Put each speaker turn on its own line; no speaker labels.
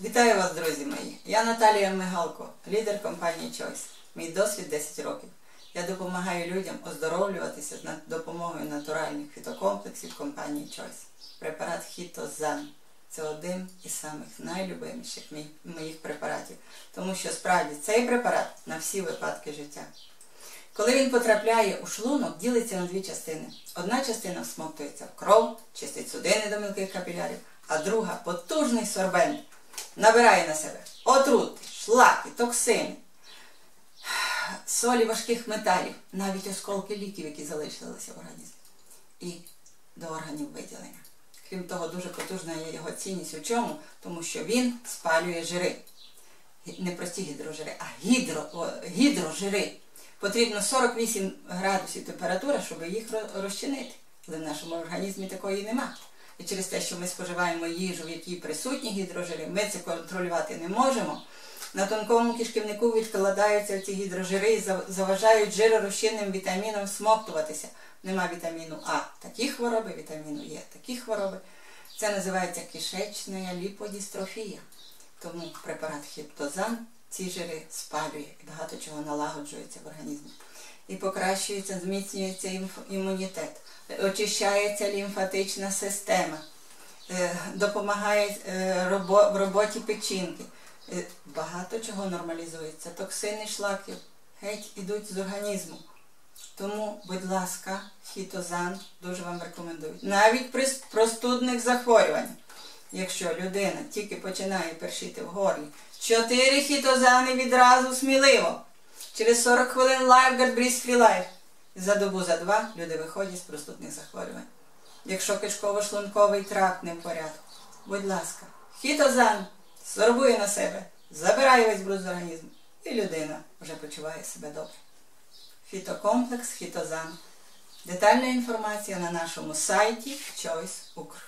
Вітаю вас, друзі мої! Я Наталія Мигалко, лідер компанії Choice. Мій досвід 10 років. Я допомагаю людям оздоровлюватися з допомогою натуральних фітокомплексів компанії Choice. Препарат Хітозан. Це один із самих найлюбиміших моїх препаратів, тому що справді цей препарат на всі випадки життя. Коли він потрапляє у шлунок, ділиться на дві частини. Одна частина всмоктується в кров, чистить судини до мілких капілярів, а друга потужний сорбент набирає на себе отрути, шлаки, токсини, солі важких металів, навіть осколки ліків, які залишилися в організмі, і до органів виділення. Крім того, дуже потужна є його цінність у чому? Тому що він спалює жири. Не прості гідрожири, а гідро, гідрожири. Потрібно 48 градусів температури, щоб їх розчинити. Але в нашому організмі такої нема. І через те, що ми споживаємо їжу, в якій присутні гідрожири, ми це контролювати не можемо. На тонкому кишківнику відкладаються ці гідрожири і заважають жиророзчинним вітамінам смоктуватися. Нема вітаміну А. Такі хвороби, вітаміну Є такі хвороби. Це називається кишечна ліподістрофія. Тому препарат хіптозан ці жири спалює і багато чого налагоджується в організмі. І покращується, зміцнюється імунітет, очищається лімфатична система, е, допомагає е, в роботі печінки. Е, багато чого нормалізується. Токсини шлаків геть ідуть з організму. Тому, будь ласка, хітозан дуже вам рекомендують. Навіть при простудних захворюваннях. Якщо людина тільки починає першити в горлі, чотири хітозани відразу сміливо. Через 40 хвилин LifeGuard Breeze Free Life. За добу за два люди виходять з простудних захворювань. Якщо кишково-шлунковий тракт не в порядку, будь ласка, хітозан сорбує на себе, забирає весь бруд з організму, і людина вже почуває себе добре. Фітокомплекс Хітозан. Детальна інформація на нашому сайті Choice Укр.